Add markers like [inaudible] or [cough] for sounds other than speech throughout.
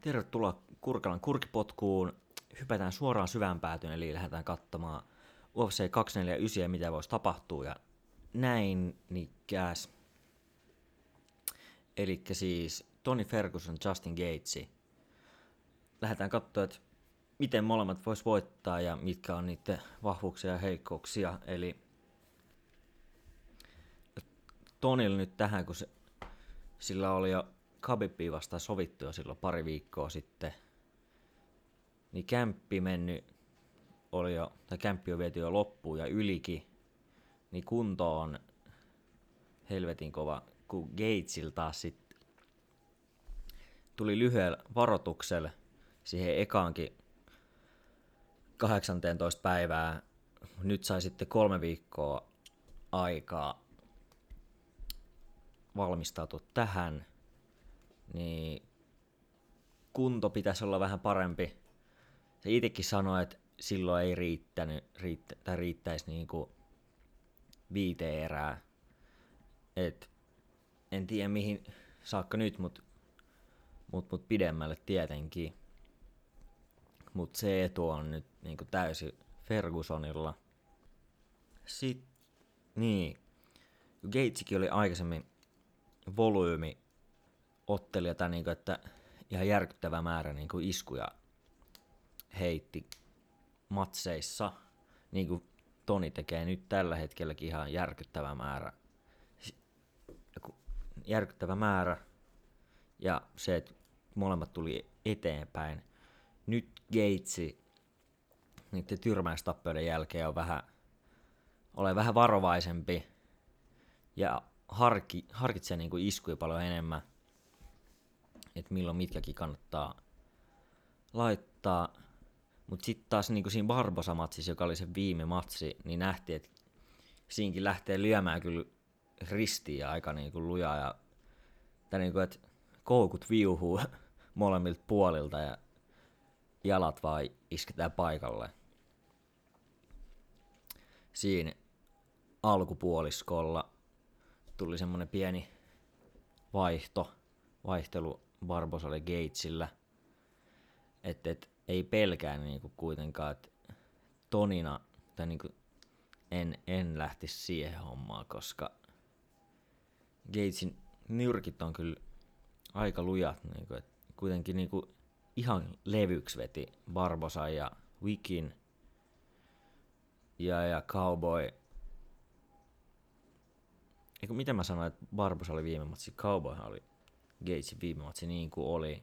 Tervetuloa Kurkalan kurkipotkuun. Hypätään suoraan syvään päätyyn, eli lähdetään katsomaan UFC 249 ja mitä voisi tapahtua ja näin niikäs. Eli siis Tony Ferguson, Justin Gatesi. Lähdetään katsoa, että miten molemmat vois voittaa ja mitkä on niiden vahvuuksia ja heikkouksia. Eli Tonilla nyt tähän, kun se, sillä oli jo Khabibia vastaan sovittu jo silloin pari viikkoa sitten, niin kämppi mennyt oli jo, tai kämppi on viety jo loppuun ja ylikin, niin kunto on helvetin kova, kun Gatesil taas sitten tuli lyhyellä varoituksella siihen ekaankin 18 päivää. Nyt sai sitten kolme viikkoa aikaa valmistautua tähän, niin kunto pitäisi olla vähän parempi. Se itsekin sanoi, että silloin ei riittänyt, riittä, tai riittäisi niin kuin viite erää. Et en tiedä mihin saakka nyt, mutta mut, mut pidemmälle tietenkin. Mutta se etu on nyt niin kuin täysin Fergusonilla. Sitten, niin, Gatesikin oli aikaisemmin volyymi ottelija, tai niin kuin, että ihan järkyttävä määrä niin kuin iskuja heitti matseissa, niin kuin Toni tekee nyt tällä hetkelläkin ihan järkyttävä määrä. Järkyttävä määrä ja se, että molemmat tuli eteenpäin. Nyt Gatesi niiden tyrmäystappioiden jälkeen on vähän, ole vähän varovaisempi ja harki, harkitsee niin kuin iskuja paljon enemmän, että milloin mitkäkin kannattaa laittaa. Mutta sitten taas niin siinä Barbosa-matsissa, joka oli se viime matsi, niin nähtiin, että siinkin lähtee lyömään kyllä ristiä aika kuin lujaa. Ja, tai niin kuin, että koukut viuhuu [laughs] molemmilta puolilta ja jalat vaan isketään paikalle. Siinä alkupuoliskolla tuli semmonen pieni vaihto, vaihtelu Barbosalle Gatesillä. Että et, ei pelkää niinku kuitenkaan, että Tonina, tai niinku, en, en lähtisi siihen hommaan, koska Gatesin nyrkit on kyllä aika lujat, niinku, et kuitenkin niinku ihan levyksi veti Barbosa ja Wikin ja, ja Cowboy. Eikö mitä mä sanoin, että Barbosa oli viime matsi, Cowboyhan oli Gatesin viime matsi niin kuin oli.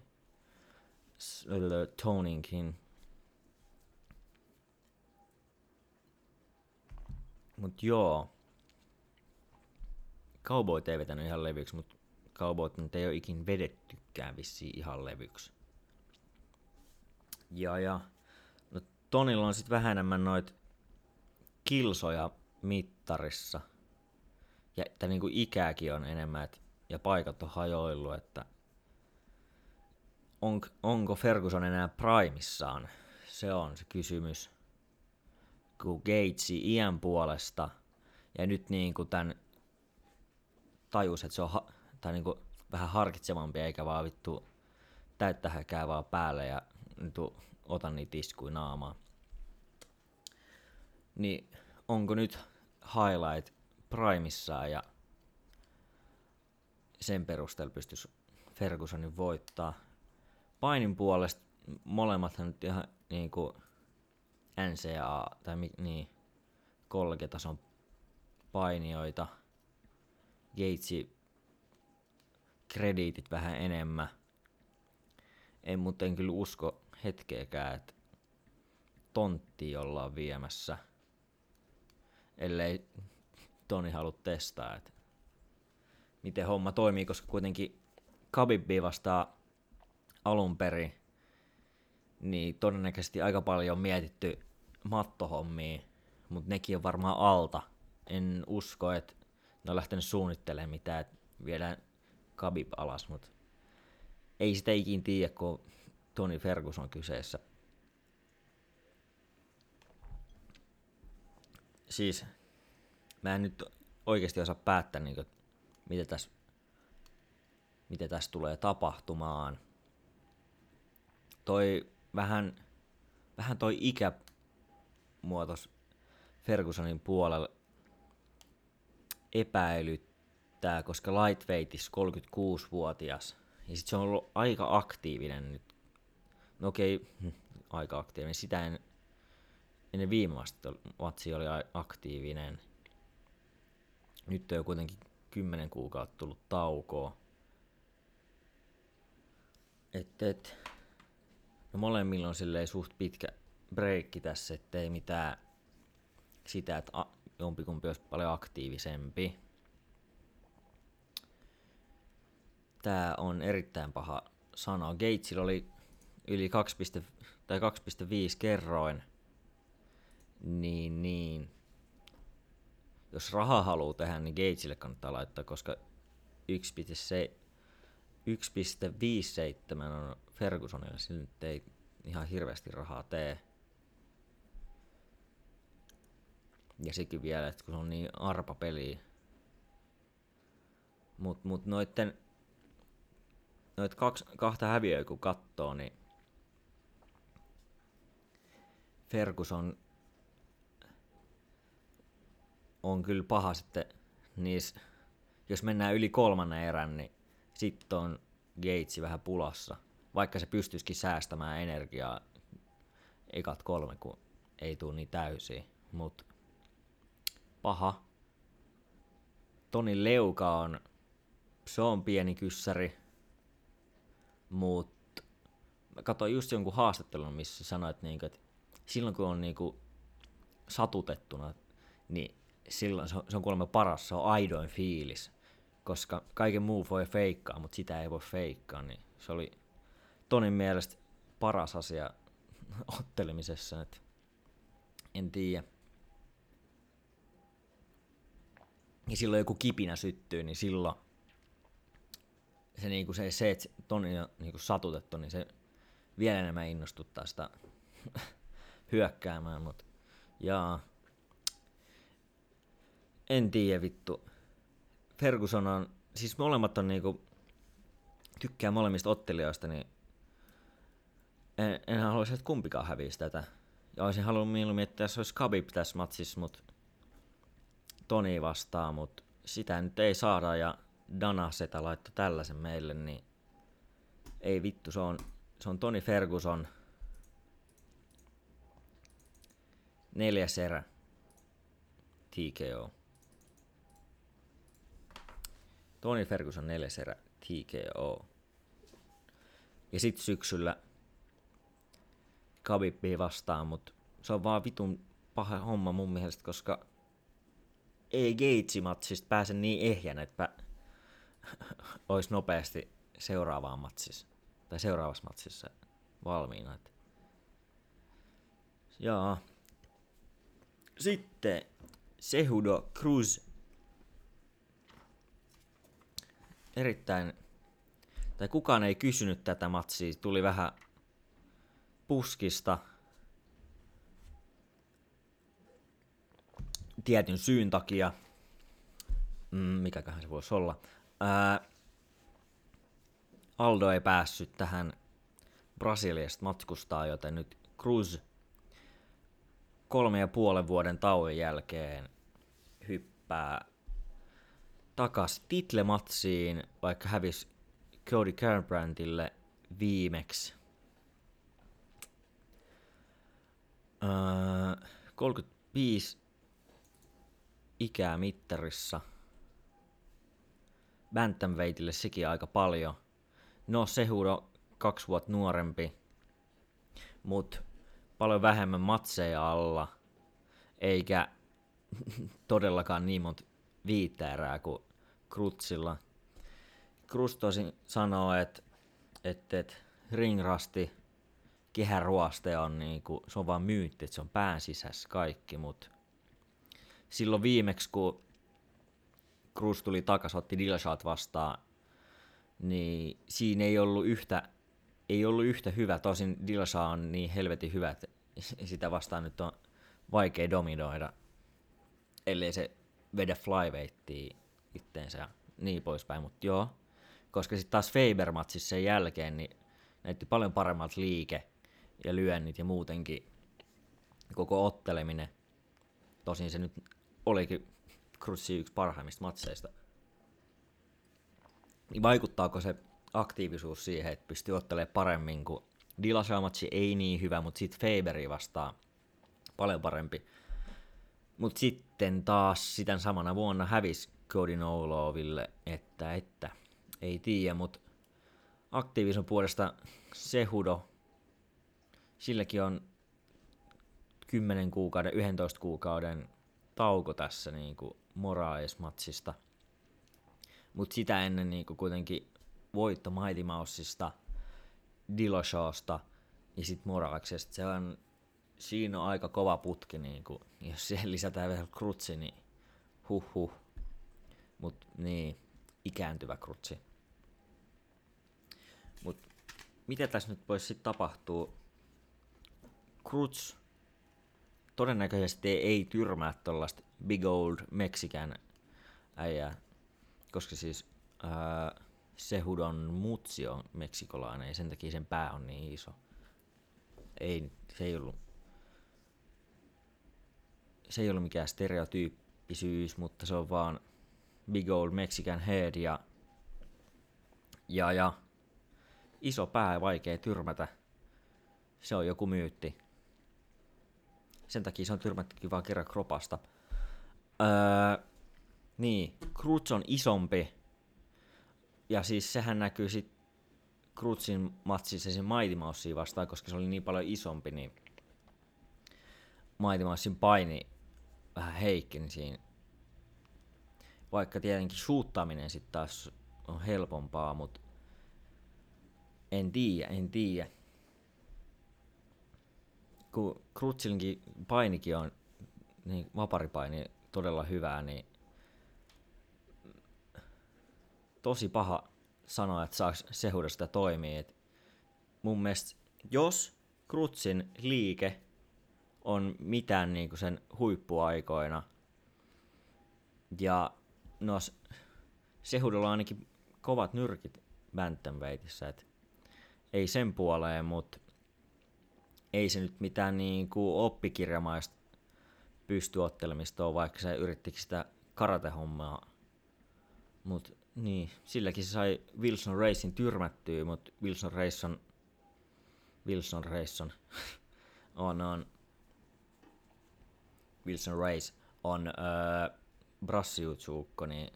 Toninkin. Mut joo. Cowboyt ei vetänyt ihan levyksi, mutta Cowboyt nyt ei ole ikin vedettykään vissiin ihan levyksi. Ja, ja no Tonilla on sitten vähän enemmän noit kilsoja mittarissa. Ja että niinku ikääkin on enemmän, et, ja paikat on hajoillut, että on, onko Ferguson enää primissaan? Se on se kysymys. Kun Gatesi iän puolesta, ja nyt niin kuin tämän tajus, että se on ha- tai niin kuin vähän harkitsevampi, eikä vaan vittu täyttä häkää vaan päälle ja tu, otan niitä iskuja naamaa. Niin onko nyt highlight primissaan ja sen perusteella pystyisi Fergusonin voittaa. Painin puolesta molemmathan nyt ihan niin kuin NCA tai niin, kollegetason painijoita. Gatesi krediitit vähän enemmän. En, mutta en kyllä usko hetkeäkään, että tontti ollaan viemässä. Ellei Toni halua testaa, että miten homma toimii, koska kuitenkin Khabibbi vastaa alun perin, niin todennäköisesti aika paljon on mietitty mattohommia, mutta nekin on varmaan alta. En usko, että ne on lähtenyt suunnittelemaan mitään, että viedään Khabib alas, mutta ei sitä ikin tiedä, kun Tony Ferguson kyseessä. Siis mä en nyt oikeasti osaa päättää, niin kuin, mitä tässä mitä tässä tulee tapahtumaan. toi vähän, vähän toi ikämuotos Fergusonin puolella epäilyttää, koska lightweightis 36-vuotias. Ja sit se on ollut aika aktiivinen nyt. No okei, okay, aika aktiivinen. Sitä en, ennen viime matsia oli aktiivinen. Nyt on jo kuitenkin 10 kuukautta tullut taukoa. Et, et, no molemmilla on silleen suht pitkä breikki tässä, ettei mitään sitä, että jompikumpi olisi paljon aktiivisempi. Tää on erittäin paha sana. Gatesilla oli yli 2, tai 2,5 kerroin. Niin, niin. Jos raha haluaa tehdä, niin Gatesille kannattaa laittaa, koska 1,57 on Fergusonille. Sillä nyt ei ihan hirveästi rahaa tee. Ja sekin vielä, että kun se on niin arpa peli. Mut, mut noitten, noit kaksi, kahta häviöä kun katsoo, niin Ferguson on kyllä paha sitten niissä, jos mennään yli kolmannen erän, niin sitten on Gatesi vähän pulassa. Vaikka se pystyisikin säästämään energiaa ekat kolme, kun ei tule niin täysiä. Mutta paha. Toni Leuka on, se on pieni kyssäri, mutta katsoin just jonkun haastattelun, missä sanoit, että silloin kun on niinku satutettuna, niin silloin se on, se on kuulemma paras, se on aidoin fiilis. Koska kaiken muu voi feikkaa, mutta sitä ei voi feikkaa, niin se oli Tonin mielestä paras asia [laughs] ottelemisessa, että en tiedä. ja silloin joku kipinä syttyy, niin silloin se, niinku se, se että Toni on niinku satutettu, niin se vielä enemmän innostuttaa sitä [laughs] hyökkäämään, mutta jaa. En tiedä vittu. Ferguson on, siis molemmat on niinku, tykkää molemmista ottelijoista, niin en, en haluaisi, että kumpikaan hävisi tätä. Ja olisin halunnut mieluummin, että tässä olisi Khabib tässä matsissa, mutta Toni vastaan, mutta sitä nyt ei saada ja Dana Seta laittoi tällaisen meille, niin ei vittu, se on, se on Toni Ferguson neljäs erä TKO. Toni Ferguson neljäs erä TKO. Ja sit syksyllä Khabib vastaan, mutta se on vaan vitun paha homma mun mielestä, koska ei Gatesi-matsista pääse niin ehjän, että [laughs] olisi nopeasti seuraavaan matsissa, tai seuraavassa matsissa valmiina. Että. Jaa. Sitten Sehudo Cruz. Erittäin, tai kukaan ei kysynyt tätä matsia, tuli vähän puskista – tietyn syyn takia, mm, mikäköhän se voisi olla, ää, Aldo ei päässyt tähän Brasiliasta matkustaa, joten nyt Cruz kolme ja puolen vuoden tauon jälkeen hyppää takas titlematsiin, vaikka hävisi Cody Garbrandt viimeksi. Öö, 35 ikää mittarissa. Bantamweightille sekin aika paljon. No, Sehudo kaksi vuotta nuorempi, mut paljon vähemmän matseja alla, eikä [laughs] todellakaan niin monta viittä erää kuin Krutsilla. Krus tosin sanoo, että et, et, ringrasti kehäruoste on niinku, se on vaan myytti, että se on pään sisässä kaikki, mutta silloin viimeksi, kun Cruz tuli takas, otti Dillashat vastaan, niin siinä ei ollut yhtä, ei ollut yhtä hyvä. Tosin Dillasha on niin helvetin hyvä, että [laughs] sitä vastaan nyt on vaikea dominoida, ellei se vedä flyweightia itteensä ja niin poispäin. Mutta joo, koska sitten taas Faber-matsissa sen jälkeen, niin näytti paljon paremmat liike ja lyönnit ja muutenkin koko otteleminen. Tosin se nyt olikin Cruzzi yksi parhaimmista matseista. Niin vaikuttaako se aktiivisuus siihen, että pystyy ottelemaan paremmin, kuin Dillashaw-matsi ei niin hyvä, mutta sitten Faberi vastaa paljon parempi. Mutta sitten taas sitä samana vuonna hävisi Cody Noloville, että, että ei tiedä, mutta aktiivisen puolesta Sehudo, silläkin on 10 kuukauden, 11 kuukauden tauko tässä niin kuin Moraes-matsista. Mutta sitä ennen niin kuin kuitenkin voitto Mighty Mousesta, Dillashawsta ja sitten Moraksesta. Se on, siinä on aika kova putki, niin kuin, jos siihen lisätään vielä krutsi, niin huh huh. Mut niin, ikääntyvä krutsi. Mut mitä tässä nyt voisi sitten tapahtua? Kruts todennäköisesti ei tyrmää tuollaista big old Mexican äijää, koska siis ää, Sehudon mutsi on meksikolainen ja sen takia sen pää on niin iso. Ei, se ei ollut, se ei ollut mikään stereotyyppisyys, mutta se on vaan big old Mexican head ja, ja, ja iso pää vaikea tyrmätä. Se on joku myytti. Sen takia se on tyrmättykin vaan kerran kropasta. Öö, niin, Cruz on isompi. Ja siis sehän näkyy sit Cruzin matsissa sen Mighty Mousea vastaan, koska se oli niin paljon isompi, niin Mighty Mousein paini vähän heikkeni siinä. Vaikka tietenkin suuttaminen sitten taas on helpompaa, mutta en tiedä, en tiedä. Kun Crutzilinkin painikin on, niin vaparipaini todella hyvää, niin tosi paha sanoa, että saako Sehuda sitä toimii. Et mun mielestä, jos Krutsin liike on mitään niin kuin sen huippuaikoina, ja no, Sehudella on ainakin kovat nyrkit bantamweightissa, että ei sen puoleen, mutta ei se nyt mitään niin kuin oppikirjamaista pystyottelemista ole, vaikka se yrittikin sitä karatehommaa. Mutta niin, silläkin se sai Wilson Racing tyrmättyä, mutta Wilson Racing Wilson Racing [laughs] on, on Wilson Race on öö, brassiutsuukko, niin,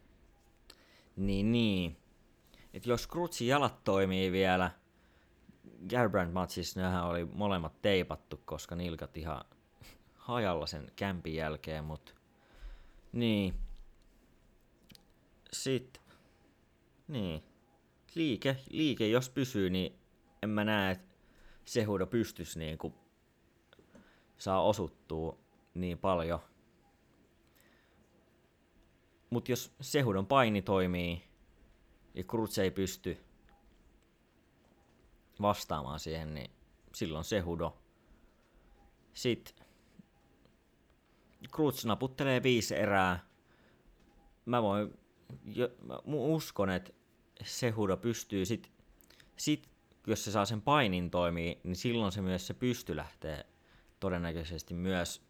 niin, niin. Et jos Krutsin jalat toimii vielä, Garbrand matsissa nehän oli molemmat teipattu, koska nilkat ihan hajalla sen kämpin jälkeen, mut niin. Sitten, niin. Liike, liike, jos pysyy, niin en mä näe, että Sehudo pystys niin kuin saa osuttua niin paljon. Mutta jos Sehudon paini toimii ja Krutz ei pysty vastaamaan siihen, niin silloin Sehudo. Sitten Krutz naputtelee viisi erää. Mä voin, jo, mä uskon, että Sehudo pystyy sit, sit, jos se saa sen painin toimii, niin silloin se myös se pysty lähtee todennäköisesti myös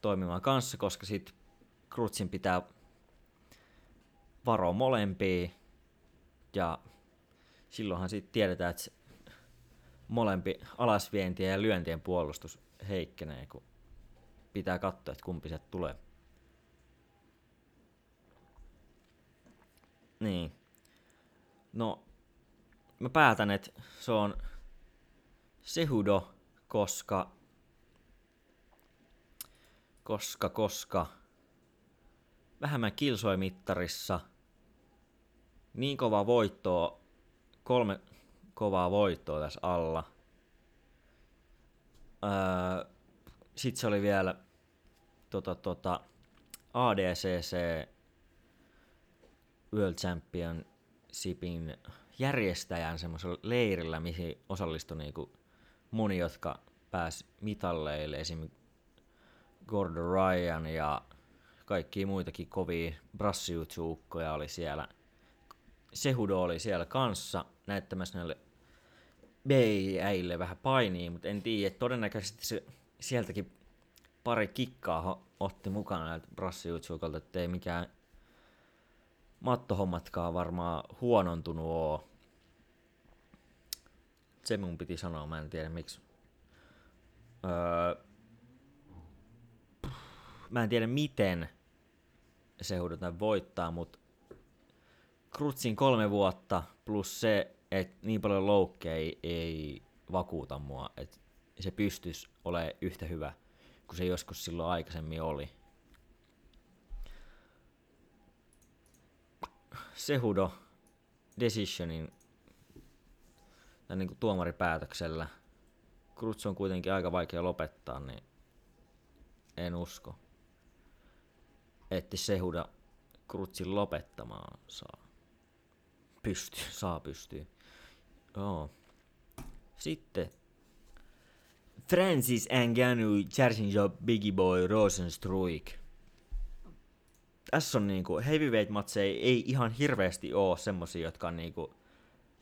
toimimaan kanssa, koska sit Krutzin pitää varoa molempia ja silloinhan sitten tiedetään, että molempi alasvientien ja lyöntien puolustus heikkenee, kun pitää katsoa, että kumpi se tulee. Niin. No, mä päätän, että se on Sehudo, koska koska, koska vähemmän kilsoi mittarissa, niin kova voittoa, kolme kovaa voittoa tässä alla. Öö, Sitten se oli vielä tota, tota, ADCC World Championshipin järjestäjän semmoisella leirillä, mihin osallistui niinku moni, jotka pääsi mitalleille, esimerkiksi Gordon Ryan ja kaikki muitakin kovia brassiutsuukkoja oli siellä. Sehudo oli siellä kanssa näyttämässä näille BI-äille vähän painii, mutta en tiedä, todennäköisesti se sieltäkin pari kikkaa otti mukana näiltä brassijutsuikolta, ettei mikään mattohommatkaan varmaan huonontunut oo. Se mun piti sanoa, mä en tiedä miksi. Öö, mä en tiedä miten se voittaa, mutta Krutsin kolme vuotta plus se, että niin paljon loukkeja ei, ei vakuuta mua, että se pystyisi olemaan yhtä hyvä kuin se joskus silloin aikaisemmin oli. Sehudo decisionin tai niin kuin tuomaripäätöksellä. Kruts on kuitenkin aika vaikea lopettaa, niin en usko, että Sehuda Krutsin lopettamaan saa. Pysty, saa pystyä. Joo. Sitten Francis Ngannou Charging Biggie Boy Rosenstruik. Tässä on niinku heavyweight matseja ei ihan hirveästi oo semmosia, jotka on niinku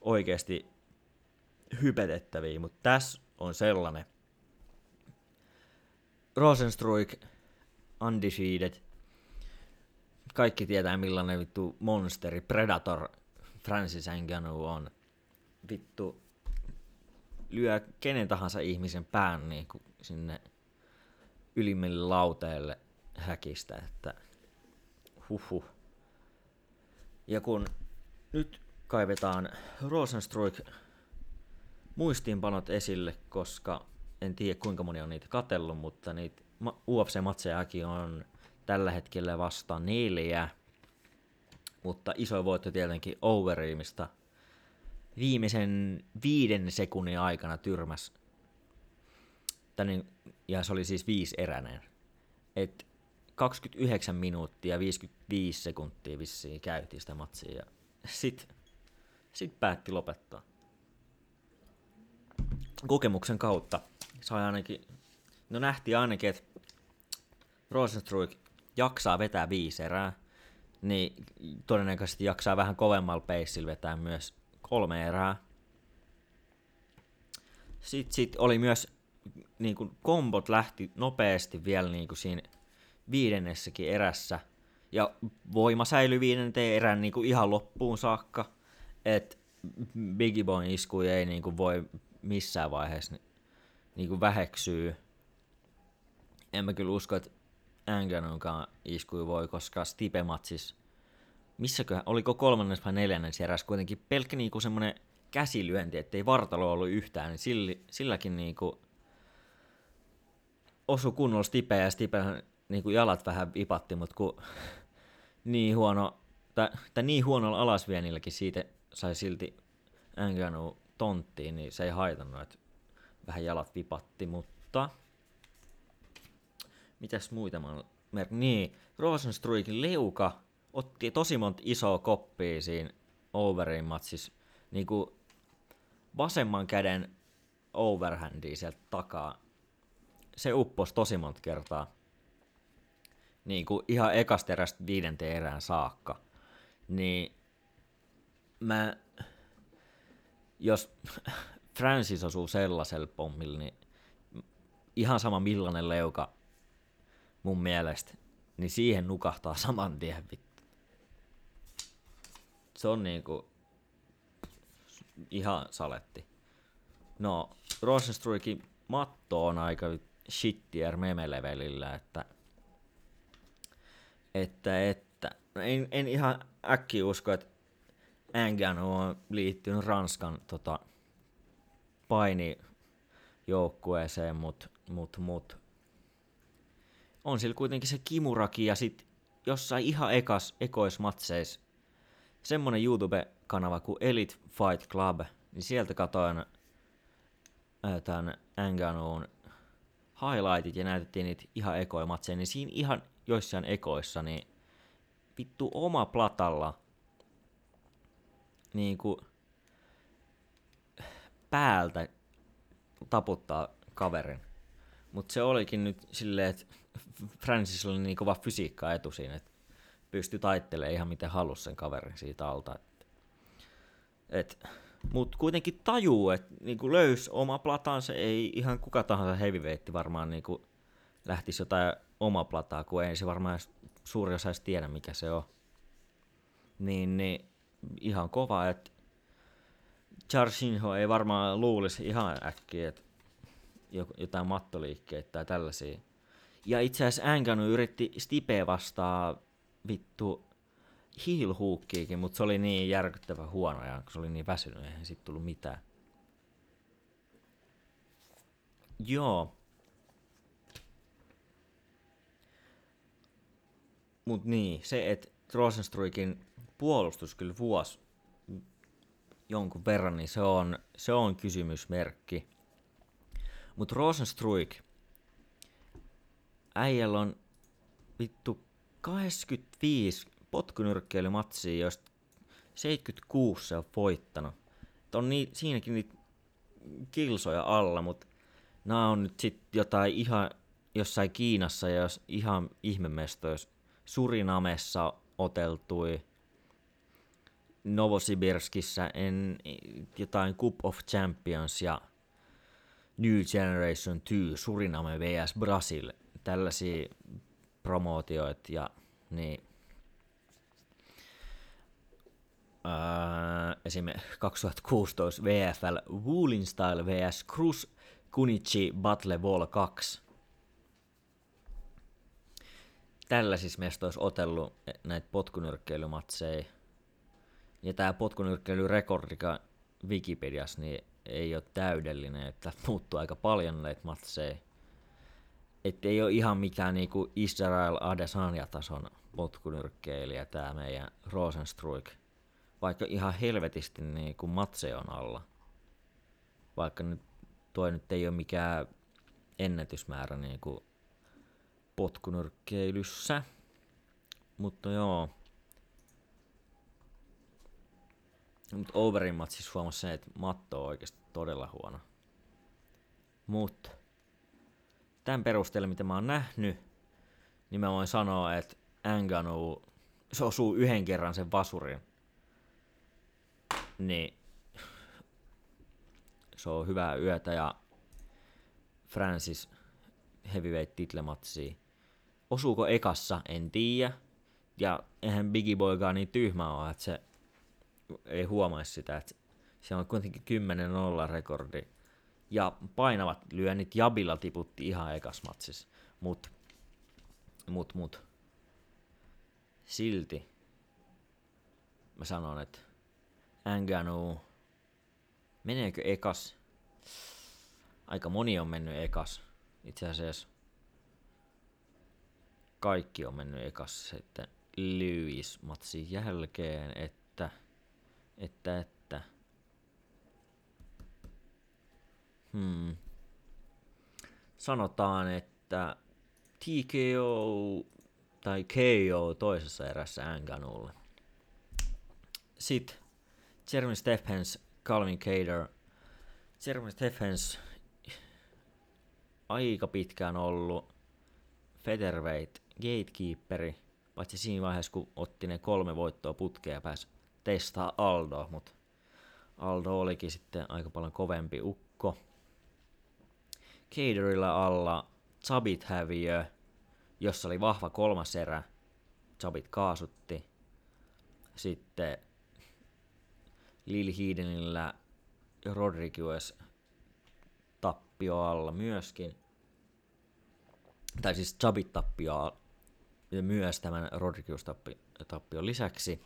oikeasti hypetettäviä, mutta tässä on sellainen. Rosenstruik, undefeated. Kaikki tietää millainen vittu monsteri, Predator Francis Ngannou on. Vittu, lyö kenen tahansa ihmisen pään niin kuin sinne ylimmille lauteelle häkistä, että huhu. Ja kun nyt kaivetaan Rosenstruik muistiinpanot esille, koska en tiedä kuinka moni on niitä katellut, mutta niitä UFC-matsejakin on tällä hetkellä vasta neljä. Mutta iso voitto tietenkin Overeemista – viimeisen viiden sekunnin aikana tyrmäs. Tänne, ja se oli siis viisi eräinen. Et 29 minuuttia 55 sekuntia vissiin käytiin sitä matsia ja [laughs] sit, sit päätti lopettaa. Kokemuksen kautta sai ainakin, no nähtiin ainakin, että Rosenstruik jaksaa vetää viisi erää, niin todennäköisesti jaksaa vähän kovemmalla peissillä vetää myös kolme erää. Sitten sit oli myös, niin kuin kombot lähti nopeasti vielä niin kuin siinä viidennessäkin erässä. Ja voima säilyi viidenteen erän niin kuin ihan loppuun saakka. Että Biggie Boyn isku ei niin kuin voi missään vaiheessa niin kuin väheksyä. En mä kyllä usko, että Anganonkaan isku voi, koska Stipe-matsis missäköhän, oliko kolmannes vai neljännes eräs kuitenkin pelkkä niinku semmoinen käsilyönti, ettei vartalo ollut yhtään, niin silli, silläkin niinku osu kunnolla stipeä ja stipehän niinku jalat vähän vipatti, mutta kun [laughs] niin huono, tai, tai niin huonolla alasvienilläkin siitä sai silti Anganu tonttiin, niin se ei haitannut, että vähän jalat vipatti, mutta mitäs muita mä mer- Niin, Rosenstruikin leuka otti tosi monta isoa koppia siinä overin matsissa. Niin kuin vasemman käden overhandia sieltä takaa. Se uppos tosi monta kertaa. Niin kuin ihan ekasta erästä viidenteen erään saakka. Niin mä, jos [laughs] Francis osuu sellaisella pommilla, niin ihan sama millainen leuka mun mielestä, niin siihen nukahtaa saman tien vittu se on niinku ihan saletti. No, Rosenstruikin matto on aika shittier meme-levelillä, että, että, että en, en ihan äkki usko, että Engan on liittynyt Ranskan tota, painijoukkueeseen, mutta mut, mut. On sillä kuitenkin se kimuraki ja sit jossain ihan ekas, ekoismatseissa semmonen YouTube-kanava kuin Elite Fight Club, niin sieltä katoin tämän Anganoon highlightit ja näytettiin niitä ihan ekoja matseja, niin siinä ihan joissain ekoissa, niin vittu oma platalla niin kuin päältä taputtaa kaverin. Mutta se olikin nyt silleen, että Francis oli niin kova fysiikka etu siinä, että pystyi taittelemaan ihan miten halusi sen kaverin siitä alta. Mutta kuitenkin tajuu, että niinku löys oma platansa, ei ihan kuka tahansa heavyweight varmaan niinku lähtisi jotain oma plataa, kun ei se varmaan suuri osa edes tiedä, mikä se on. Niin, niin ihan kova, että Charsinho ei varmaan luulisi ihan äkkiä, että jotain mattoliikkeitä tai tällaisia. Ja itse asiassa Enganu yritti Stipe vastaa vittu heel mutta se oli niin järkyttävä huono ja se oli niin väsynyt, eihän siitä tullut mitään. Joo. Mut niin, se, että Rosenstruikin puolustus kyllä vuosi jonkun verran, niin se on, se on kysymysmerkki. Mutta Rosenstruik, äijällä on vittu 85 potkunyrkkeilymatsia, joista 76 se on voittanut. on niin, siinäkin niitä kilsoja alla, mutta nämä on nyt sitten jotain ihan jossain Kiinassa ja jos ihan ihmemestoissa Surinamessa oteltui, Novosibirskissä en, jotain Cup of Champions ja New Generation 2, Suriname vs Brasil, tällaisia promootioita ja niin. Öö, esimerkiksi 2016 VFL Woolin Style vs Cruz Kunichi Battle Wall 2. Tällaisissa mestoissa otellut näitä potkunyrkkeilymatseja. Ja tämä potkunyrkkeilyrekordika Wikipediassa niin ei ole täydellinen, että puuttuu aika paljon näitä matseja. Että ei ole ihan mikään niinku Israel Adesanya-tason potkunyrkkeilijä tämä meidän Rosenstruik. Vaikka ihan helvetisti niinku matse on alla. Vaikka nyt toi nyt ei ole mikään ennätysmäärä niinku potkunyrkkeilyssä. Mutta joo, Mutta Overin matsissa huomasi sen, että matto on oikeasti todella huono. Mutta tämän perusteella, mitä mä oon nähnyt, niin mä voin sanoa, että Anganu, se osuu yhden kerran sen vasurin. Niin se on hyvää yötä ja Francis heavyweight titlematsia. Osuuko ekassa, en tiedä. Ja eihän Biggie Boykaan niin tyhmä ole, että se ei huomaisi sitä, että se on kuitenkin 10-0 rekordi. Ja painavat lyönnit Jabilla tiputti ihan ekas matsissa. Mut, mut, mut. Silti mä sanon, että Nganu, meneekö ekas? Aika moni on mennyt ekas. Itse asiassa kaikki on mennyt ekas sitten Lewis matsin jälkeen, että että, että. Hmm. Sanotaan, että TKO tai KO toisessa erässä Anganulle. Sitten Jeremy Stephens, Calvin Cater. Jeremy Stephens aika pitkään ollut featherweight gatekeeperi, paitsi siinä vaiheessa kun otti ne kolme voittoa putkea ja pääsi testaa Aldo, mutta Aldo olikin sitten aika paljon kovempi ukko. Caterilla alla Zabit häviö, jossa oli vahva kolmas erä. Zabit kaasutti. Sitten Lil Heidenillä Rodriguez tappio alla myöskin. Tai siis Zabit tappio myös tämän Rodriguez tappion lisäksi.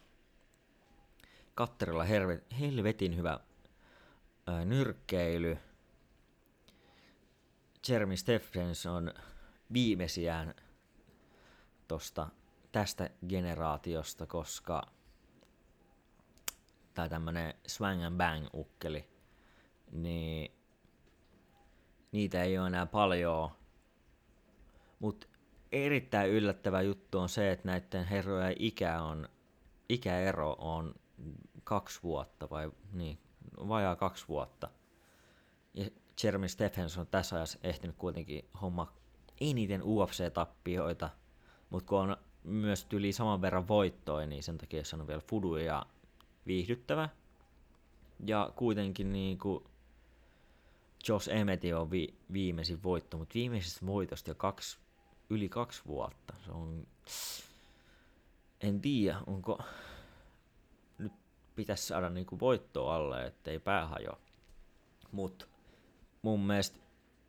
Katterilla helvetin hyvä nyrkkeily. Jeremy Stephens on viimeisiään tosta, tästä generaatiosta, koska tai tämmönen swang and bang ukkeli, niin niitä ei ole enää paljon. Mutta erittäin yllättävä juttu on se, että näiden herrojen ikä on, ikäero on kaksi vuotta vai niin, vajaa kaksi vuotta. Ja Jeremy Stephens on tässä ajassa ehtinyt kuitenkin homma eniten UFC-tappioita, mutta kun on myös yli saman verran voittoja, niin sen takia se on vielä fudu ja viihdyttävä. Ja kuitenkin niinku Josh Emmett on vi- viimeisin voitto, mutta viimeisestä voitosta jo kaksi, yli kaksi vuotta. Se on... En tiedä, onko... Nyt pitäisi saada niinku voittoa alle, ettei pää hajo. Mut mun mielestä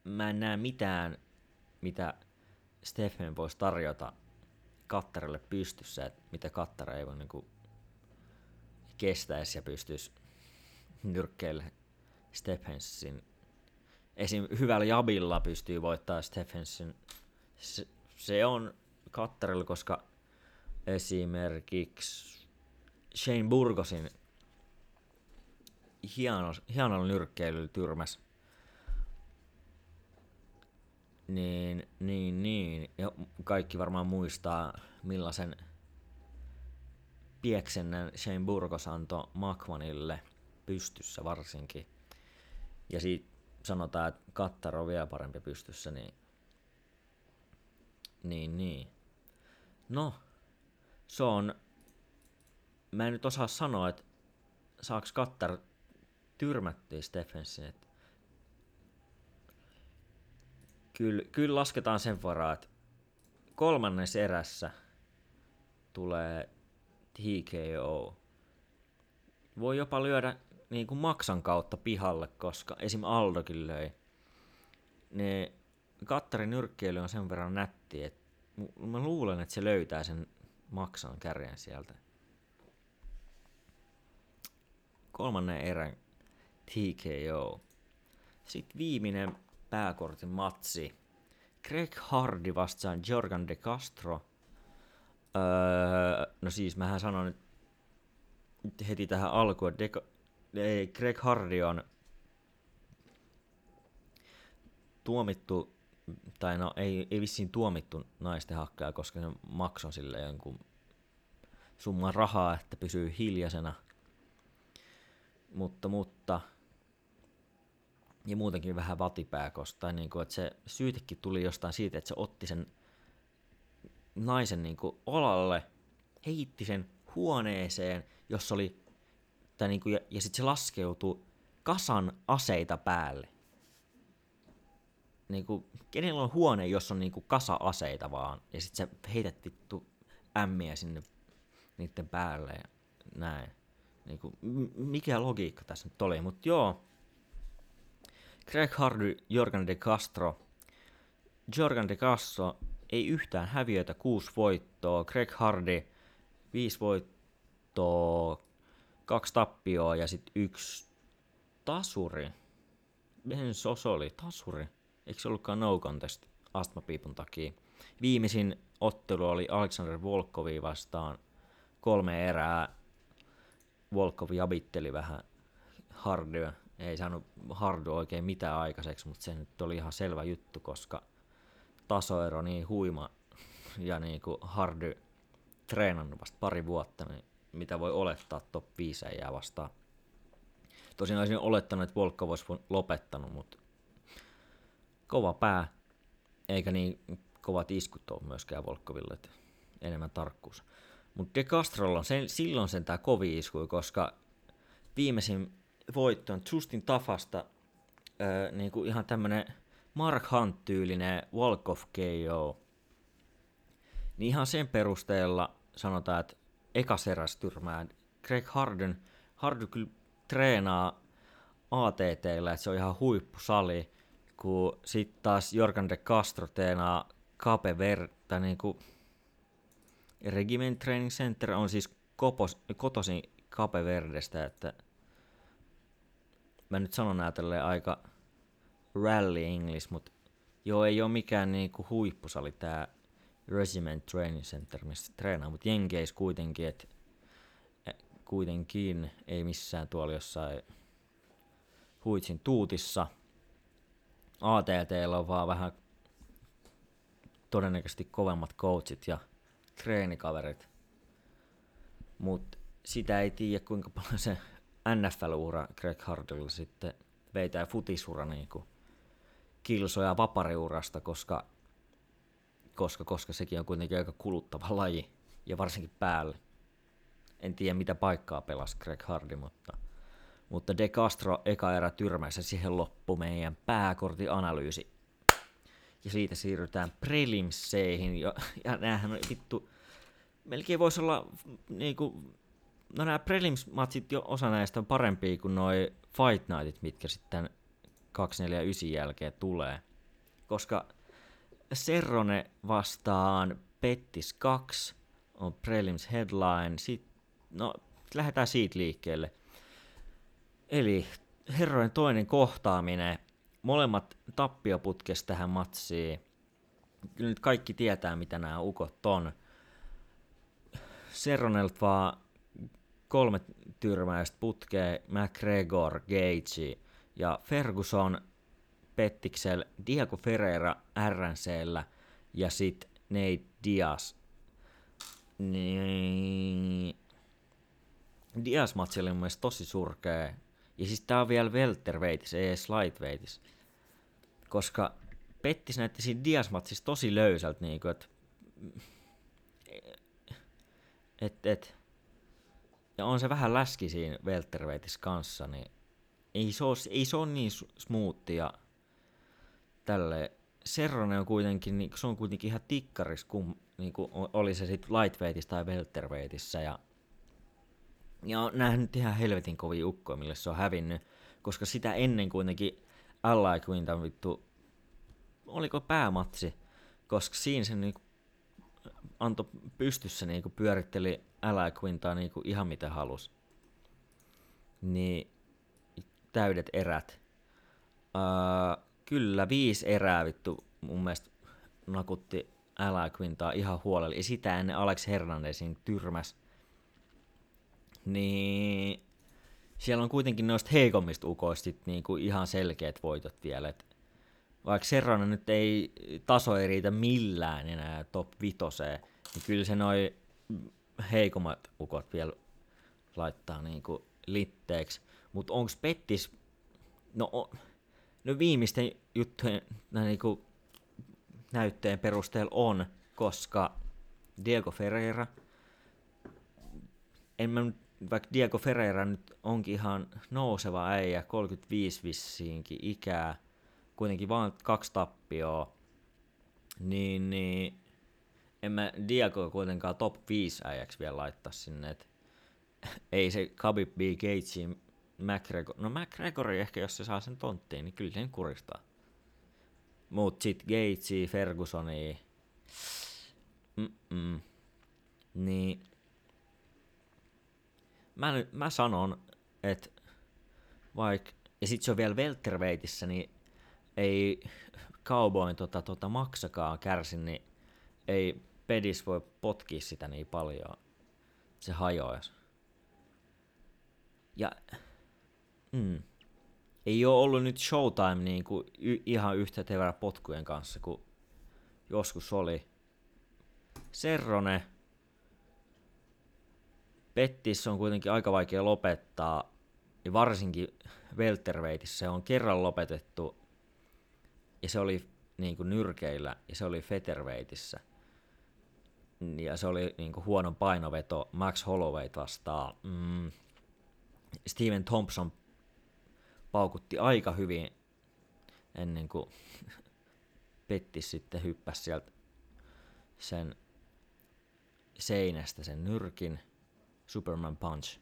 mä en näe mitään, mitä Stephen voisi tarjota Kattarille pystyssä, että mitä Kattara ei voi niinku kestäisi ja pystyisi nyrkkeille Stephensin. Esim. hyvällä jabilla pystyy voittaa Stephensin. Se, se on Kattarilla, koska esimerkiksi Shane Burgosin hieno, hienolla nyrkkeilyllä tyrmäs. Niin, niin, niin. Ja kaikki varmaan muistaa, millaisen pieksennän Shane Burgos antoi Makmanille pystyssä varsinkin. Ja siitä sanotaan, että Kattar on vielä parempi pystyssä, niin... Niin, niin. No, se on... Mä en nyt osaa sanoa, että saaks Kattar tyrmättiin Stephensin, että kyllä, kyllä lasketaan sen varaa, että kolmannessa erässä tulee TKO. Voi jopa lyödä niin kuin maksan kautta pihalle, koska esim. Aldokin löi. Ne Kattarin nyrkkeily on sen verran nätti, että mä luulen, että se löytää sen maksan kärjen sieltä. Kolmannen erän TKO. Sitten viimeinen pääkortin matsi. Greg Hardy vastaan Jorgan de Castro. Öö, no siis mähän sanon nyt heti tähän alkuun, että De- ei, Greg Hardy on tuomittu, tai no ei, ei vissiin tuomittu naisten hakkaa, koska se maksoi sille jonkun summan rahaa, että pysyy hiljaisena. Mutta, mutta ja muutenkin vähän vatipääkosta. Tai niin kuin, että se syytekin tuli jostain siitä, että se otti sen naisen niin kuin olalle, heitti sen huoneeseen, jossa oli, tai niin kuin, ja, ja sitten se laskeutui kasan aseita päälle. Niin kuin, kenellä on huone, jossa on niin kuin kasa aseita vaan, ja sitten se heitettiin ämmiä sinne niiden päälle ja näin. Niin kuin, mikä logiikka tässä nyt oli, mutta joo, Greg Hardy, Jorgan de Castro. Jorgan de Castro ei yhtään häviötä, kuusi voittoa. Greg Hardy, viisi voittoa, kaksi tappioa ja sitten yksi tasuri. Ben Sosoli, tasuri. Eikö se ollutkaan no contest astmapiipun takia? Viimeisin ottelu oli Alexander Volkovi vastaan kolme erää. Volkov jabitteli vähän Hardyä ei saanut Hardu oikein mitään aikaiseksi, mutta se nyt oli ihan selvä juttu, koska tasoero niin huima ja niin kuin Hardy treenannut vasta pari vuotta, niin mitä voi olettaa top 5 jää vastaan. Tosin olisin olettanut, että Volkka olisi lopettanut, mutta kova pää, eikä niin kovat iskut ole myöskään Volkoville, että enemmän tarkkuus. Mutta De Castrolla on sen, silloin sen tämä kovi isku, koska viimeisin voittoon Justin Tafasta öö, niin kuin ihan tämmönen Mark Hunt-tyylinen Walk of KO. Niin ihan sen perusteella sanotaan, että ekas eräs tyrmää. Greg Harden, Harden kyllä treenaa ATTllä, että se on ihan huippusali, kun sitten taas Jorgan de Castro treenaa Cape Verde, tai niinku Regiment Training Center on siis kopos, kotoisin Cape Verdestä, että mä nyt sanon nää aika rally English, mutta joo, ei ole mikään niinku huippusali tää Regiment Training Center, missä treenaa, mutta Jenkeis kuitenkin, että e, kuitenkin ei missään tuolla jossain huitsin tuutissa. ATT on vaan vähän todennäköisesti kovemmat coachit ja treenikaverit. Mutta sitä ei tiedä kuinka paljon se NFL-ura Greg Hardilla sitten vei tämä futisura niin kuin kilsoja vapariurasta, koska, koska, koska sekin on kuitenkin aika kuluttava laji, ja varsinkin päälle. En tiedä mitä paikkaa pelasi Greg Hardy, mutta, mutta De Castro eka erä tyrmäisi siihen loppu meidän pääkortianalyysi. Ja siitä siirrytään prelimseihin, ja, ja näähän on vittu, melkein voisi olla niinku, no nämä prelims-matsit jo osa näistä on parempia kuin noi Fight Nightit, mitkä sitten 249 jälkeen tulee. Koska Serrone vastaan Pettis 2 on prelims headline, sit, no lähdetään siitä liikkeelle. Eli herrojen toinen kohtaaminen, molemmat tappioputkes tähän matsiin. Kyllä nyt kaikki tietää, mitä nämä ukot on. Serronelt vaan kolme tyrmäistä putkea, McGregor, Gage ja Ferguson Pettiksel, Diego Ferreira RNCllä ja sitten Nate Diaz. Niin... Diaz-matsi oli mun mielestä tosi surkea. Ja siis tää on vielä welterweightis, ei edes lightweightis. Koska Pettis näytti siinä Diaz-matsissa tosi löysältä, niinku, että et, et, ja on se vähän läski siinä welterweightis kanssa, niin ei se ole, ei se ole niin smoothia tälle. Serrone on kuitenkin, niin se on kuitenkin ihan tikkaris, kun niin kuin oli se sitten lightweightissa tai welterweightissä. Ja, ja on nähnyt ihan helvetin kovia ukkoja, mille se on hävinnyt. Koska sitä ennen kuitenkin Ally Quinta vittu, oliko päämatsi, koska siinä se niin antoi pystyssä niin pyöritteli Ally Quintaa niin ihan mitä halus. Niin täydet erät. Uh, kyllä, viisi erää vittu mun mielestä nakutti Ally Quintaa ihan huolella. Ja sitä ennen Alex Hernandezin tyrmäs. Niin siellä on kuitenkin noista heikommista ukoista niin kuin ihan selkeät voitot vielä. Et vaikka Serrano nyt ei, taso ei riitä millään enää top vitoseen, niin kyllä se noin heikommat ukot vielä laittaa niin kuin litteeksi. Mutta onko Pettis, no, no viimeisten juttujen niin kuin näytteen perusteella on, koska Diego Ferreira, en mä vaikka Diego Ferreira nyt onkin ihan nouseva äijä, 35 vissiinkin ikää, kuitenkin vain kaksi tappioa, niin, niin en mä Diego kuitenkaan top 5 äijäksi vielä laittaa sinne, et ei se Khabib B. Gatesin McGregor, no McGregor ehkä jos se saa sen tonttiin, niin kyllä sen kuristaa. Mut sit Gatesi, Fergusoni, Mm-mm. niin mä, mä sanon, että vaikka, ja sit se on vielä welterweightissä, niin ei Cowboyn tota, tota maksakaan kärsi, niin ei pedis voi potkia sitä niin paljon. Se hajoaisi. Ja mm, ei ole ollut nyt showtime niin kuin y- ihan yhtä tevällä potkujen kanssa kuin joskus oli. Serrone. Pettis on kuitenkin aika vaikea lopettaa, ja varsinkin welterweightissä se on kerran lopetettu, ja se oli niin kuin nyrkeillä, ja se oli featherweightissä. Ja se oli niin kuin huono painoveto Max Holloway vastaan. Mm. Steven Thompson paukutti aika hyvin ennen kuin [laughs] Petti sitten hyppäsi sieltä sen seinästä sen nyrkin, Superman Punch.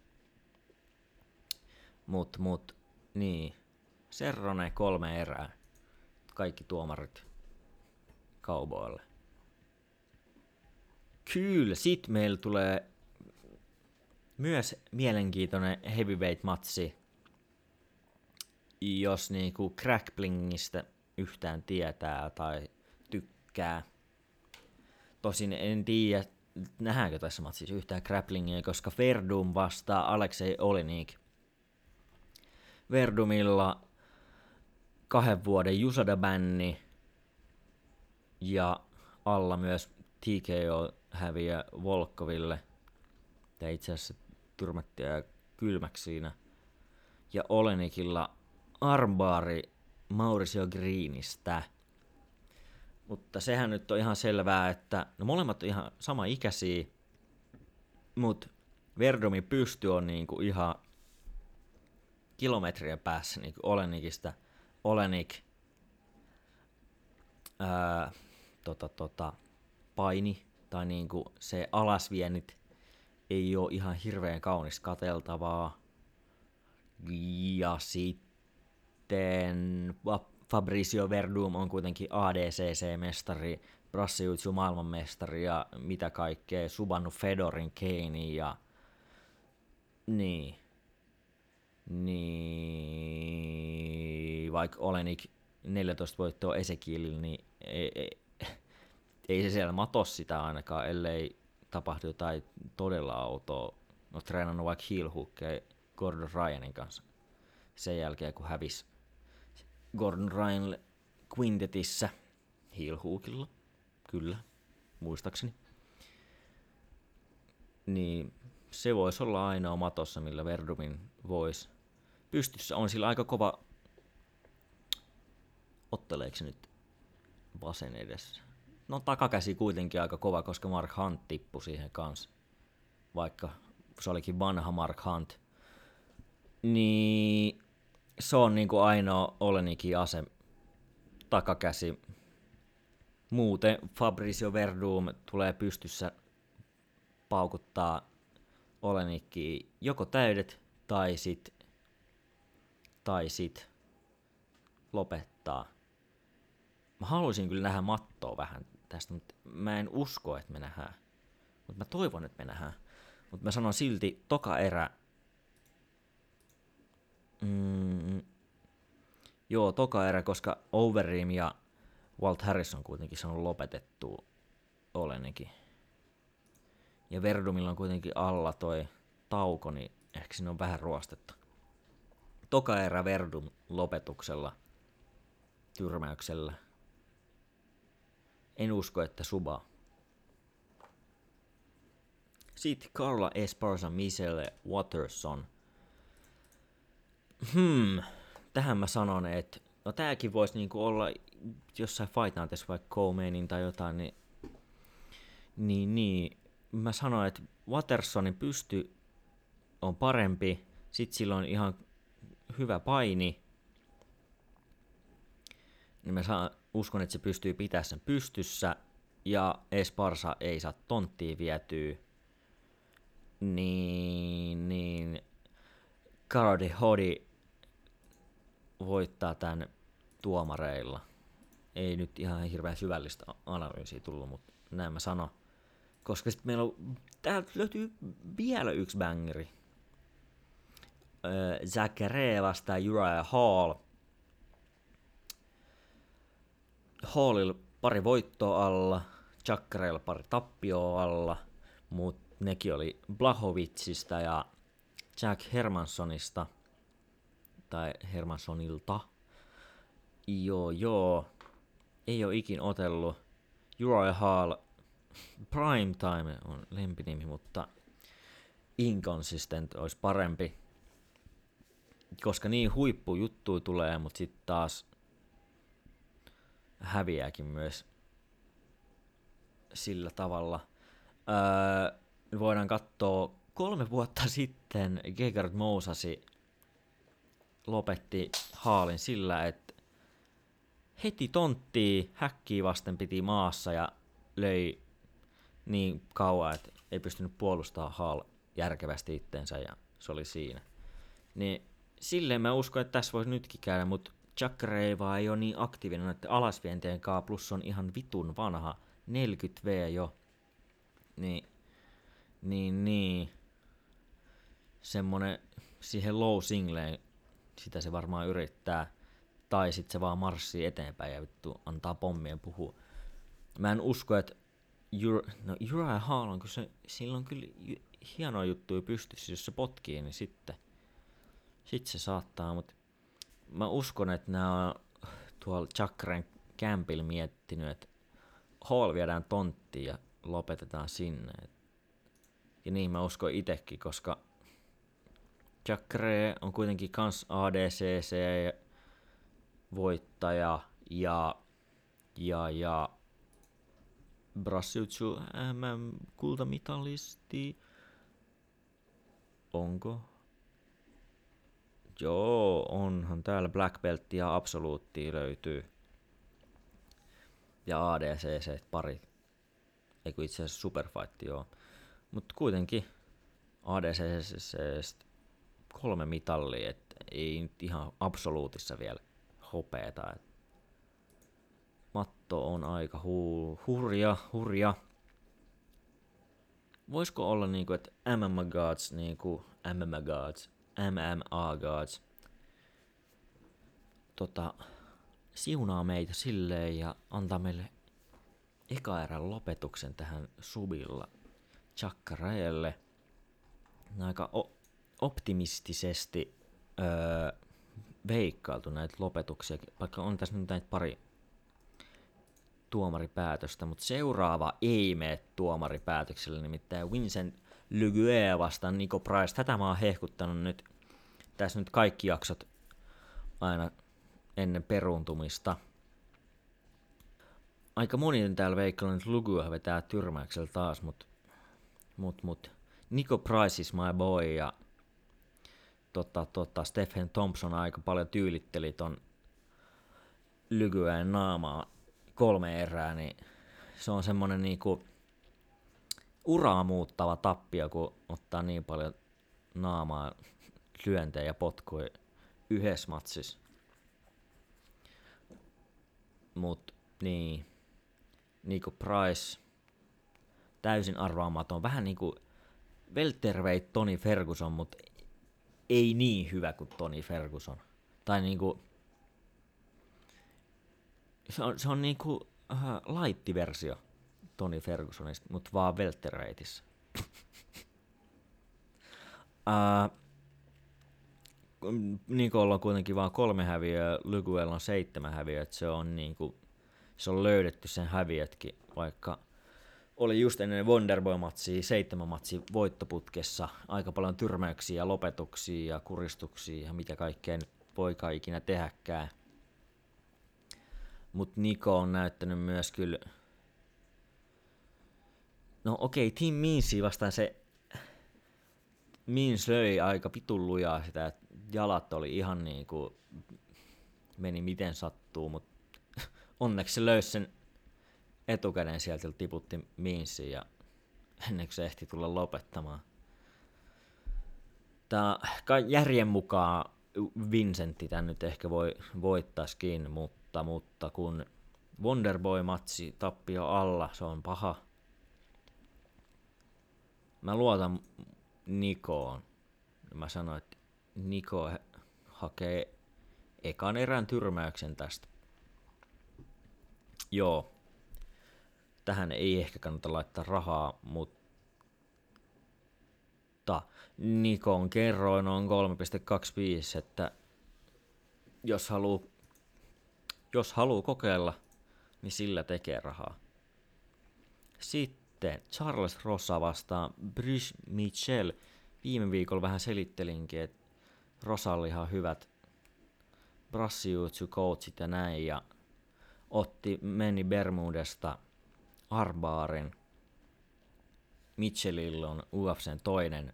Mut, mut, niin. Serrone kolme erää. Kaikki tuomarit kauboille. Kyllä, sit meillä tulee myös mielenkiintoinen heavyweight-matsi, jos niinku crackplingistä yhtään tietää tai tykkää. Tosin en tiedä, nähdäänkö tässä matsissa yhtään grapplingia, koska Verdum vastaa Alexei Olinik. Verdumilla kahden vuoden Jusada-bänni ja alla myös TKO häviä Volkoville. Ja itse asiassa tyrmättiin kylmäksi siinä. Ja Olenikilla armbaari Mauricio Greenistä. Mutta sehän nyt on ihan selvää, että no molemmat on ihan sama ikäisiä, mutta Verdomin pysty on niinku ihan kilometrien päässä niin Olenikista. Olenik ää, tota, tota, paini tai niin kuin se alasviennit ei ole ihan hirveän kaunis kateltavaa. Ja sitten Fabrizio Verdum on kuitenkin ADCC-mestari, Brassiutsu maailmanmestari ja mitä kaikkea, Subannu Fedorin Keini ja niin. Niin, vaikka Olenik 14 voittoa Esekielillä, niin ei, ei, ei se siellä matos sitä ainakaan, ellei tapahdu jotain todella autoa. No treenannut vaikka heel Gordon Ryanin kanssa sen jälkeen, kun hävisi Gordon Ryan Quintetissä heel Kyllä, muistaakseni. Niin se voisi olla ainoa matossa, millä Verdumin voisi pystyssä. On sillä aika kova... Otteleeko nyt vasen edessä? No takakäsi kuitenkin aika kova, koska Mark Hunt tippui siihen kanssa. Vaikka se olikin vanha Mark Hunt. Niin se on niinku ainoa Olenikin ase takakäsi. Muuten Fabrizio Verdum tulee pystyssä paukuttaa Olenikki joko täydet tai sit, tai sit lopettaa. Mä haluaisin kyllä nähdä mattoa vähän tästä, mutta mä en usko, että me nähdään. Mutta mä toivon, että me nähdään. Mutta mä sanon silti, toka erä... Mm, joo, toka erä, koska Overeem ja Walt Harrison kuitenkin saanut lopetettua Olenekin. Ja Verdumilla on kuitenkin alla toi tauko, niin ehkä siinä on vähän ruostetta. Toka erä Verdum lopetuksella, tyrmäyksellä. En usko, että Suba. Sitten Carla Esparza Michelle Watterson. Hmm, tähän mä sanon, että no tääkin voisi niinku olla jossain Fight Nightissa vaikka Colemanin tai jotain, niin, niin, niin mä sanoin, että Watersonin pysty on parempi, sit sillä on ihan hyvä paini, niin mä saan, uskon, että se pystyy pitämään sen pystyssä, ja Esparsa ei saa tonttia vietyä, niin, niin Karadi Hodi voittaa tämän tuomareilla. Ei nyt ihan hirveän syvällistä analyysiä tullut, mutta näin mä sanon. Koska sitten meillä on, täältä löytyy vielä yksi bangeri. Öö, Zachary vastaa Uriah Hall. Hallilla pari voittoa alla, Chakreilla pari tappioa alla, mutta nekin oli Blahovitsista ja Jack Hermansonista, tai Hermansonilta. Joo, joo. Ei ole ikin otellut. Uriah Hall Prime Time on lempinimi, mutta Inconsistent olisi parempi, koska niin huippujuttu tulee, mutta sitten taas häviääkin myös sillä tavalla. Öö, voidaan katsoa kolme vuotta sitten Gegard Mousasi lopetti haalin sillä, että heti tonttii häkkiä vasten piti maassa ja löi niin kauan, että ei pystynyt puolustamaan Hall järkevästi itteensä ja se oli siinä. Niin silleen mä uskon, että tässä voisi nytkin käydä, mutta Chakra vaan ei ole niin aktiivinen että alasvientien kaa, plus on ihan vitun vanha, 40 V jo. Niin, niin, niin. Semmonen siihen low singleen, sitä se varmaan yrittää. Tai sitten se vaan marssii eteenpäin ja vittu antaa pommien puhua. Mä en usko, että Ur- no Uriah Hall kun se, sillä on kyllä hieno juttu pystyssä, jos se potkii, niin sitten, sitten se saattaa, mutta mä uskon, että nämä on tuolla Chakran kämpillä miettinyt, että Hall viedään tonttiin ja lopetetaan sinne. Ja niin mä uskon itekin, koska Chakre on kuitenkin kans ADCC voittaja ja, ja, ja Brassiutsu MM-kultamitalisti. Onko? Joo, onhan täällä Black Belt ja Absoluuttia löytyy. Ja ADCC pari. Eiku itse asiassa Superfight, joo. Mutta kuitenkin ADCC kolme mitallia, että ei nyt ihan absoluutissa vielä hopeeta. Et matto on aika hu- hurja, hurja. Voisiko olla niinku, että MMA Gods, niinku MMA Gods, MMA Gods, tota, siunaa meitä silleen ja antaa meille eka erän lopetuksen tähän subilla Chakkaraelle. Aika o- optimistisesti öö, veikkailtu näitä lopetuksia, vaikka on tässä nyt näitä pari tuomaripäätöstä, mutta seuraava ei mene tuomaripäätöksellä, nimittäin Vincent Lugue vastaan Nico Price. Tätä mä oon hehkuttanut nyt tässä nyt kaikki jaksot aina ennen peruuntumista. Aika moni on täällä veikkailu, että Lugue vetää tyrmäyksellä taas, mutta mut, mut. Nico Price is my boy ja tota, tota, Stephen Thompson aika paljon tyylitteli ton Lygyen naamaa kolme erää, niin se on semmonen niinku uraa muuttava tappio, kun ottaa niin paljon naamaa lyöntejä ja potkuja yhdessä matsissa. Mut niin, niinku Price, täysin arvaamaton. Vähän niinku welterweight Tony Ferguson, mutta ei niin hyvä kuin Tony Ferguson. Tai niinku, se on, se on niinku uh, light-versio Tony Fergusonista, mutta vaan welterweightissa. [laughs] uh, Nikolla on kuitenkin vain kolme häviöä, Lyguella on seitsemän häviöä, että se on niinku, se on löydetty sen häviötkin, vaikka oli just ennen Wonderboy-matsia, seitsemän matsi voittoputkessa, aika paljon tyrmäyksiä, lopetuksia ja kuristuksia ja mitä kaikkea nyt voikaan ikinä tehdäkään. Mutta Niko on näyttänyt myös kyllä... No okei, okay, Team Meansi vastaan se... Means löi aika pitun lujaa sitä, että jalat oli ihan niinku... Meni miten sattuu, mutta [laughs] onneksi se löysi sen etukäden sieltä tiputti Meansiin ja ennen kuin se ehti tulla lopettamaan. Tää, järjen mukaan Vincentti tän nyt ehkä voi voittaisikin, mutta, mutta kun Wonderboy-matsi tappio alla, se on paha. Mä luotan Nikoon. Mä sanoin, että Niko hakee ekan erän tyrmäyksen tästä. Joo. Tähän ei ehkä kannata laittaa rahaa, mutta Nikon kerroin on 3.25, että jos haluaa jos haluu kokeilla, niin sillä tekee rahaa. Sitten Charles Rossa vastaan Bruce Mitchell. Viime viikolla vähän selittelinkin, että Rosa oli ihan hyvät brassiutsu coachit ja näin, ja otti meni Bermudesta Arbaarin. Mitchellillä on UFCn toinen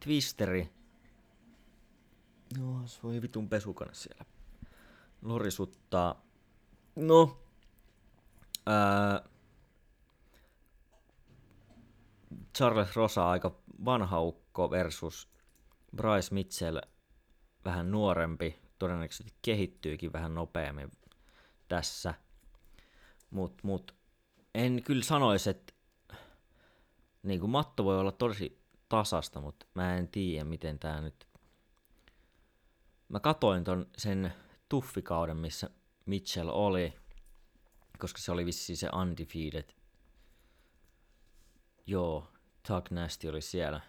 twisteri. No, se voi vitun pesukone siellä. Lorisuttaa. No, ää, Charles Rosa aika vanha ukko versus Bryce Mitchell vähän nuorempi, todennäköisesti kehittyykin vähän nopeammin tässä. Mut, mut en kyllä sanoisi, että niin kuin matto voi olla tosi tasasta, mutta mä en tiedä, miten tää nyt... Mä katoin ton sen tuffikauden, missä Mitchell oli, koska se oli vissi se undefeated. Joo, Tug Nasty oli siellä.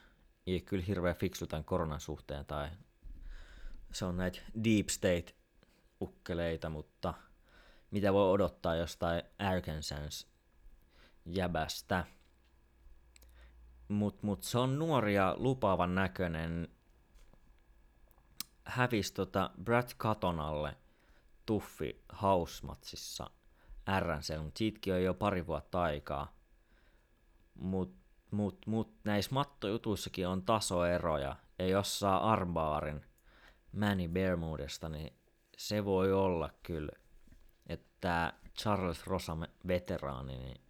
Ei kyllä hirveän fiksu tämän koronan suhteen, tai se on näitä deep state ukkeleita, mutta mitä voi odottaa jostain Arkansas jäbästä. Mut, mut se on nuori ja lupaavan näköinen. Hävisi tota Brad Katonalle tuffi hausmatsissa RNC, mutta siitäkin on jo pari vuotta aikaa. Mut, mut, mut näissä mattojutuissakin on tasoeroja. Ja jos saa armbaarin Manny Bermudesta, niin se voi olla kyllä, että Charles Rosa veteraani, niin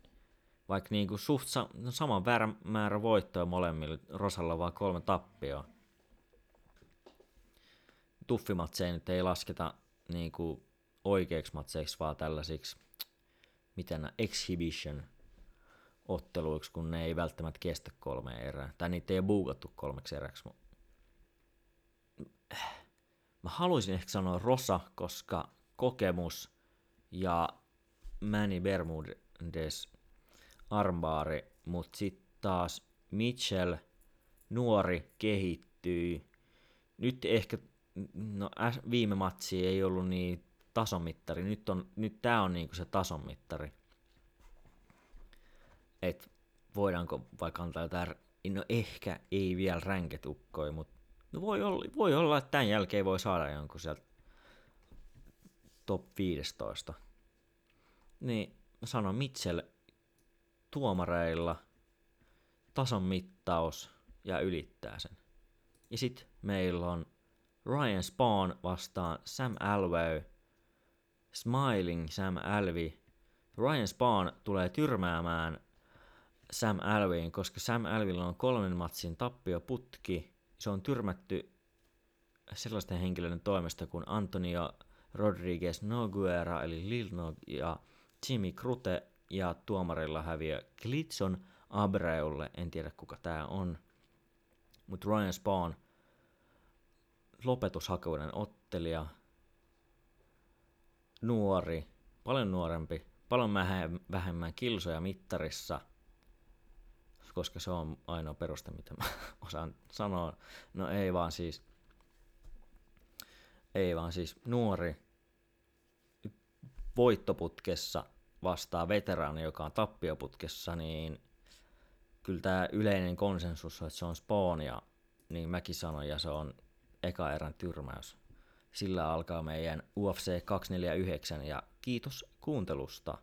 vaikka niinku suht sa- no saman määrä voittoja molemmille, Rosalla vaan kolme tappioa. Tuffimatseja nyt ei lasketa niinku oikeiksi matseiksi, vaan tällaisiksi, nämä exhibition otteluiksi, kun ne ei välttämättä kestä kolme erää. Tai niitä ei ole buukattu kolmeksi eräksi. Mä haluaisin ehkä sanoa Rosa, koska kokemus ja Manny Bermudez armbaari, mutta sitten taas Mitchell, nuori, kehittyy. Nyt ehkä, no viime matsi ei ollut niin tasonmittari, nyt, on, nyt tää on niinku se tasonmittari. Et voidaanko vaikka antaa jotain, no ehkä ei vielä ränketukkoi, mutta no voi, olla, voi olla, että tämän jälkeen voi saada jonkun sieltä top 15. Niin mä sanon Mitchell tuomareilla, tason mittaus ja ylittää sen. Ja sitten meillä on Ryan Spawn vastaan Sam Alvey, Smiling Sam Alvi. Ryan Spawn tulee tyrmäämään Sam Alveyin, koska Sam Alvilla on kolmen matsin putki. Se on tyrmätty sellaisten henkilöiden toimesta kuin Antonio Rodriguez Noguera eli Lil Nog ja Jimmy Krute ja tuomarilla häviö Glitson Abreulle, en tiedä kuka tämä on, mutta Ryan Spawn, lopetushakuinen ottelija, nuori, paljon nuorempi, paljon vähemmän kilsoja mittarissa, koska se on ainoa peruste, mitä mä [laughs] osaan sanoa. No ei vaan siis, ei vaan siis nuori, voittoputkessa vastaa veteraani, joka on tappioputkessa, niin kyllä tämä yleinen konsensus on, että se on Spawn ja niin mäkin sanoin, ja se on eka erän tyrmäys. Sillä alkaa meidän UFC 249 ja kiitos kuuntelusta.